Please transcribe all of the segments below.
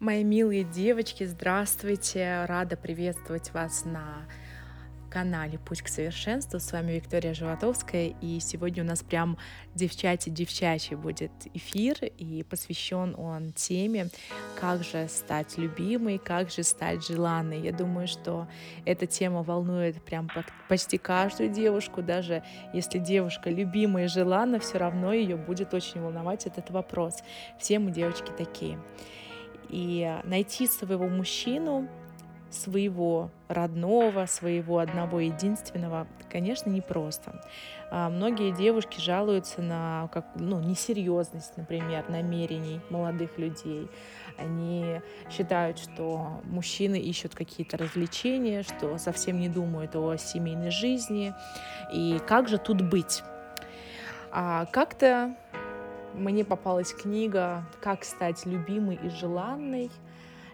Мои милые девочки, здравствуйте! Рада приветствовать вас на канале «Путь к совершенству». С вами Виктория Животовская, и сегодня у нас прям девчачий-девчачий будет эфир, и посвящен он теме «Как же стать любимой, как же стать желанной». Я думаю, что эта тема волнует прям почти каждую девушку, даже если девушка любимая и желанна, все равно ее будет очень волновать этот вопрос. Все мы девочки такие. И найти своего мужчину, своего родного, своего одного единственного, конечно, непросто. А многие девушки жалуются на как, ну, несерьезность, например, намерений молодых людей. Они считают, что мужчины ищут какие-то развлечения, что совсем не думают о семейной жизни. И как же тут быть? А как-то мне попалась книга «Как стать любимой и желанной»,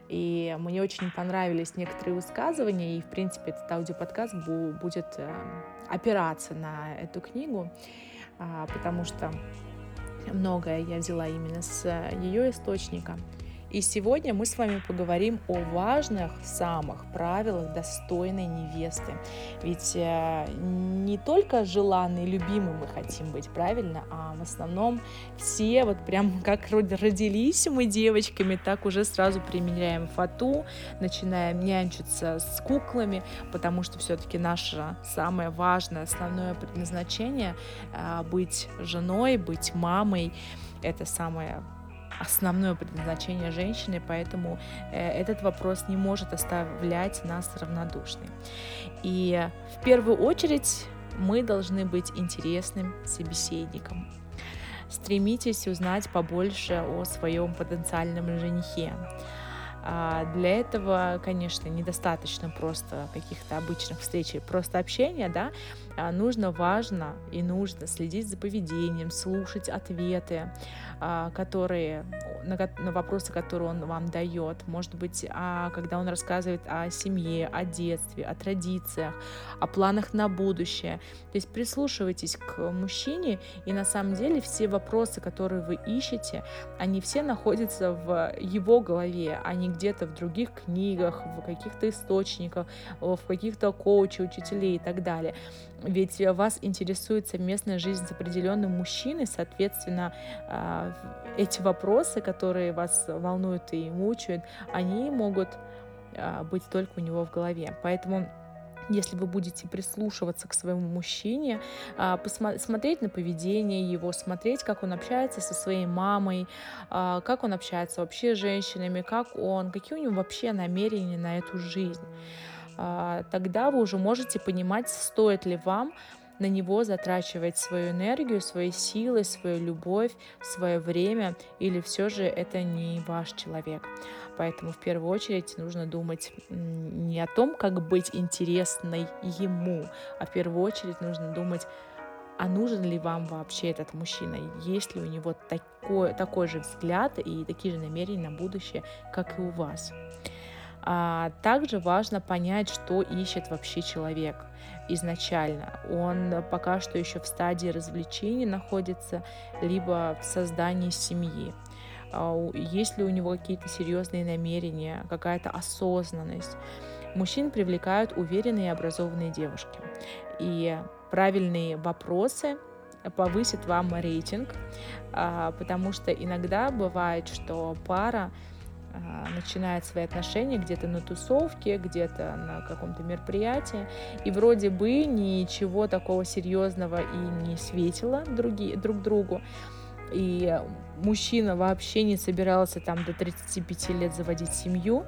и мне очень понравились некоторые высказывания, и, в принципе, этот аудиоподкаст будет э, опираться на эту книгу, а, потому что многое я взяла именно с ее источника. И сегодня мы с вами поговорим о важных самых правилах достойной невесты. Ведь э, не только желанные и любимые мы хотим быть, правильно, а в основном все вот прям как родились мы девочками, так уже сразу примеряем фату, начинаем нянчиться с куклами, потому что все-таки наше самое важное, основное предназначение э, быть женой, быть мамой, это самое основное предназначение женщины, поэтому э, этот вопрос не может оставлять нас равнодушными. И в первую очередь мы должны быть интересным собеседником. Стремитесь узнать побольше о своем потенциальном женихе. А для этого, конечно, недостаточно просто каких-то обычных встреч, просто общения, да, а нужно, важно и нужно следить за поведением, слушать ответы, а, которые на, на вопросы, которые он вам дает. Может быть, когда он рассказывает о семье, о детстве, о традициях, о планах на будущее. То есть прислушивайтесь к мужчине, и на самом деле все вопросы, которые вы ищете, они все находятся в его голове, а не где-то в других книгах, в каких-то источниках, в каких-то коучей, учителей и так далее. Ведь вас интересует совместная жизнь с определенным мужчиной, соответственно, а, эти вопросы, которые вас волнуют и мучают, они могут а, быть только у него в голове. Поэтому если вы будете прислушиваться к своему мужчине, а, посмотреть на поведение его, смотреть, как он общается со своей мамой, как он общается вообще с женщинами, как он, какие у него вообще намерения на эту жизнь. А, тогда вы уже можете понимать, стоит ли вам на него затрачивать свою энергию, свои силы, свою любовь, свое время, или все же это не ваш человек. Поэтому в первую очередь нужно думать не о том, как быть интересной ему, а в первую очередь нужно думать, а нужен ли вам вообще этот мужчина, есть ли у него такой, такой же взгляд и такие же намерения на будущее, как и у вас. А также важно понять, что ищет вообще человек изначально. Он пока что еще в стадии развлечений находится, либо в создании семьи. А есть ли у него какие-то серьезные намерения, какая-то осознанность. Мужчин привлекают уверенные и образованные девушки. И правильные вопросы повысят вам рейтинг, а, потому что иногда бывает, что пара начинает свои отношения где-то на тусовке, где-то на каком-то мероприятии, и вроде бы ничего такого серьезного и не светило други, друг другу, и мужчина вообще не собирался там до 35 лет заводить семью,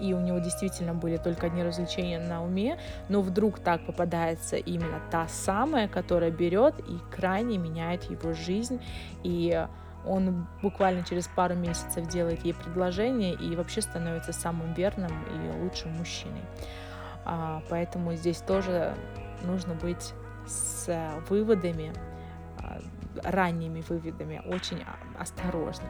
и у него действительно были только одни развлечения на уме, но вдруг так попадается именно та самая, которая берет и крайне меняет его жизнь, и он буквально через пару месяцев делает ей предложение и вообще становится самым верным и лучшим мужчиной. А, поэтому здесь тоже нужно быть с выводами, а, ранними выводами, очень осторожным.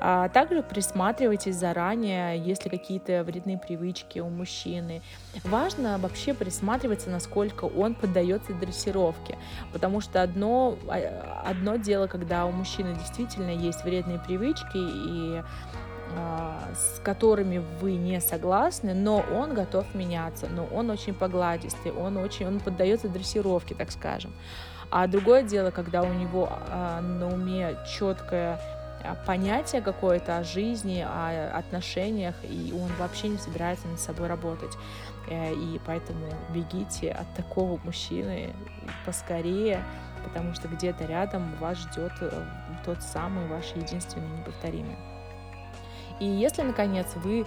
А также присматривайтесь заранее, если какие-то вредные привычки у мужчины. Важно вообще присматриваться, насколько он поддается дрессировке, потому что одно, а, одно дело, когда у мужчины действительно есть вредные привычки и а, с которыми вы не согласны, но он готов меняться, но он очень погладистый, он очень, он поддается дрессировке, так скажем. А другое дело, когда у него э, на уме четкое понятие какое-то о жизни, о отношениях, и он вообще не собирается над собой работать. Э, и поэтому бегите от такого мужчины поскорее, потому что где-то рядом вас ждет э, тот самый ваш единственный неповторимый. И если, наконец, вы а,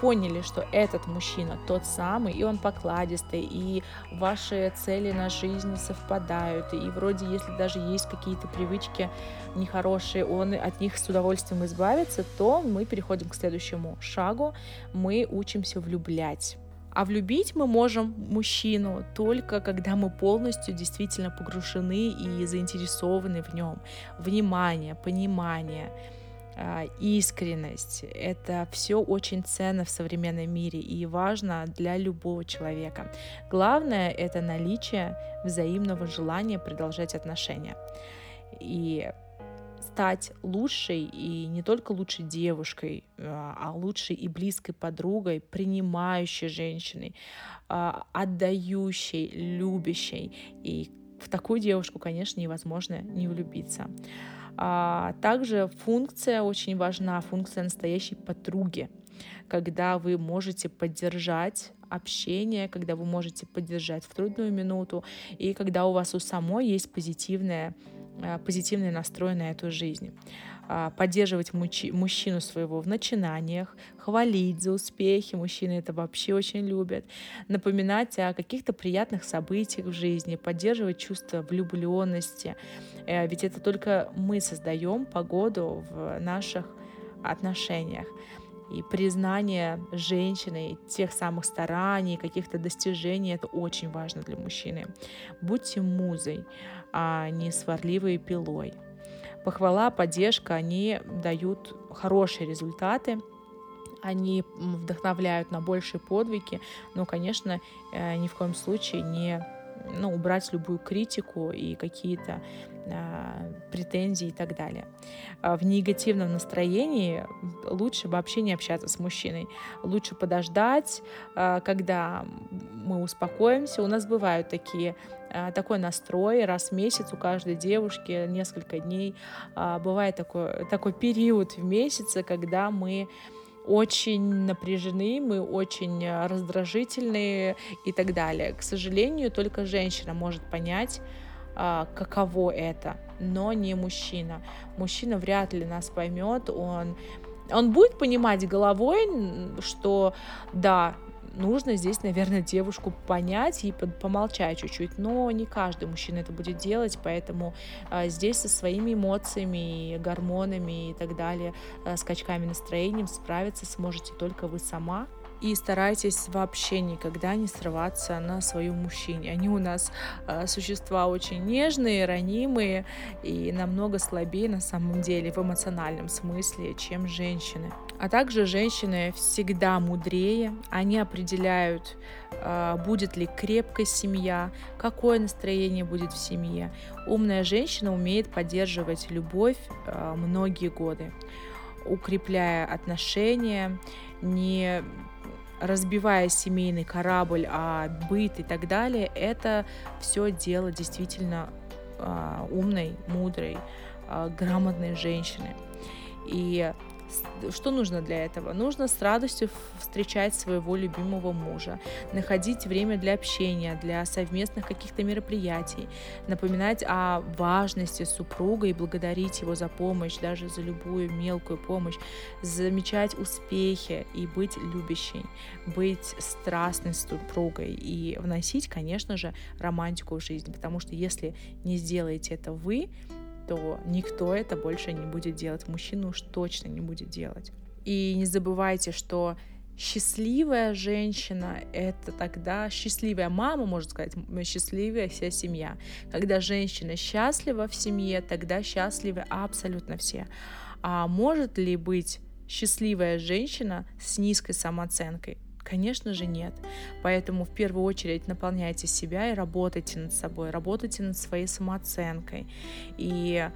поняли, что этот мужчина тот самый, и он покладистый, и ваши цели на жизнь совпадают, и вроде если даже есть какие-то привычки нехорошие, он от них с удовольствием избавится, то мы переходим к следующему шагу, мы учимся влюблять. А влюбить мы можем мужчину только когда мы полностью действительно погружены и заинтересованы в нем. Внимание, понимание, а, искренность. Это все очень ценно в современном мире и важно для любого человека. Главное — это наличие взаимного желания продолжать отношения. И стать лучшей и не только лучшей девушкой, а, а лучшей и близкой подругой, принимающей женщиной, а, отдающей, любящей. И в такую девушку, конечно, невозможно не влюбиться. А также функция очень важна, функция настоящей подруги, когда вы можете поддержать общение, когда вы можете поддержать в трудную минуту, и когда у вас у самой есть позитивная, позитивный настрой на эту жизнь. А, поддерживать мужчину своего в начинаниях, хвалить за успехи, мужчины это вообще очень любят, напоминать о каких-то приятных событиях в жизни, поддерживать чувство влюбленности, э, ведь это только мы создаем погоду в наших отношениях и признание женщины, тех самых стараний, каких-то достижений, это очень важно для мужчины. Будьте музой, а не сварливой пилой похвала, поддержка, они дают хорошие результаты, они вдохновляют на большие подвиги, но, конечно, э, ни в коем случае не ну, убрать любую критику и какие-то э, претензии и так далее. А в негативном настроении лучше вообще не общаться с мужчиной. Лучше подождать, э, когда мы успокоимся. У нас бывают такие э, такой настрой раз в месяц у каждой девушки несколько дней э, бывает такой такой период в месяце когда мы очень напряжены, мы очень э, раздражительные и так далее. К сожалению, только женщина может понять, каково это, но не мужчина. Мужчина вряд ли нас поймет, он он будет понимать головой, что да, нужно здесь, наверное, девушку понять и помолчать чуть-чуть, но не каждый мужчина это будет делать, поэтому а, здесь со своими эмоциями, гормонами и так далее, а, скачками настроением справиться сможете только вы сама, и старайтесь вообще никогда не срываться на своем мужчине. Они у нас э, существа очень нежные, ранимые и намного слабее на самом деле в эмоциональном смысле, чем женщины. А также женщины всегда мудрее, они определяют, э, будет ли крепкая семья, какое настроение будет в семье. Умная женщина умеет поддерживать любовь э, многие годы укрепляя отношения, не разбивая семейный корабль, а быт и так далее, это все дело действительно э, умной, мудрой, э, грамотной женщины. И что нужно для этого? Нужно с радостью встречать своего любимого мужа, находить время для общения, для совместных каких-то мероприятий, напоминать о важности супруга и благодарить его за помощь, даже за любую мелкую помощь, замечать успехи и быть любящей, быть страстной супругой и вносить, конечно же, романтику в жизнь, потому что если не сделаете это вы, то никто это больше не будет делать. Мужчина уж точно не будет делать. И не забывайте, что счастливая женщина — это тогда счастливая мама, можно сказать, счастливая вся семья. Когда женщина счастлива в семье, тогда счастливы абсолютно все. А может ли быть счастливая женщина с низкой самооценкой? Конечно же нет. Поэтому в первую очередь наполняйте себя и работайте над собой, работайте над своей самооценкой. И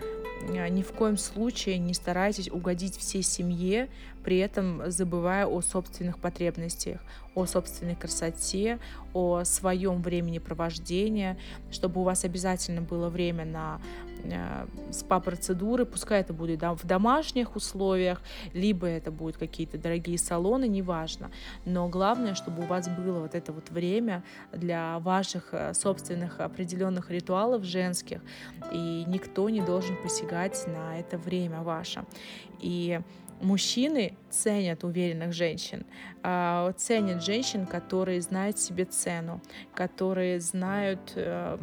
э, ни в коем случае не старайтесь угодить всей семье, при этом забывая о собственных потребностях, о собственной красоте, о своем времени провождения, чтобы у вас обязательно было время на спа-процедуры, пускай это будет в домашних условиях, либо это будут какие-то дорогие салоны, неважно. Но главное, чтобы у вас было вот это вот время для ваших э, собственных определенных ритуалов женских, и никто не должен посягать на это время ваше. И мужчины ценят уверенных женщин, а, ценят женщин, которые знают себе цену, которые знают э,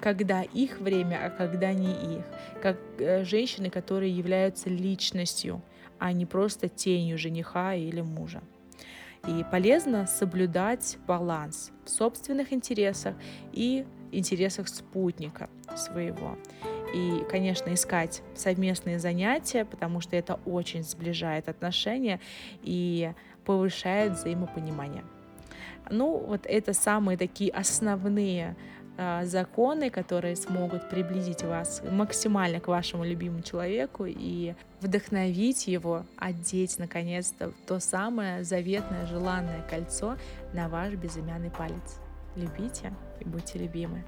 когда их время, а когда не их. Как э, женщины, которые являются личностью, а не просто тенью жениха или мужа. И полезно соблюдать баланс в собственных интересах и интересах спутника своего. И, конечно, искать совместные занятия, потому что это очень сближает отношения и повышает взаимопонимание. Ну, вот это самые такие основные законы, которые смогут приблизить вас максимально к вашему любимому человеку и вдохновить его одеть наконец-то то самое заветное желанное кольцо на ваш безымянный палец. Любите и будьте любимы.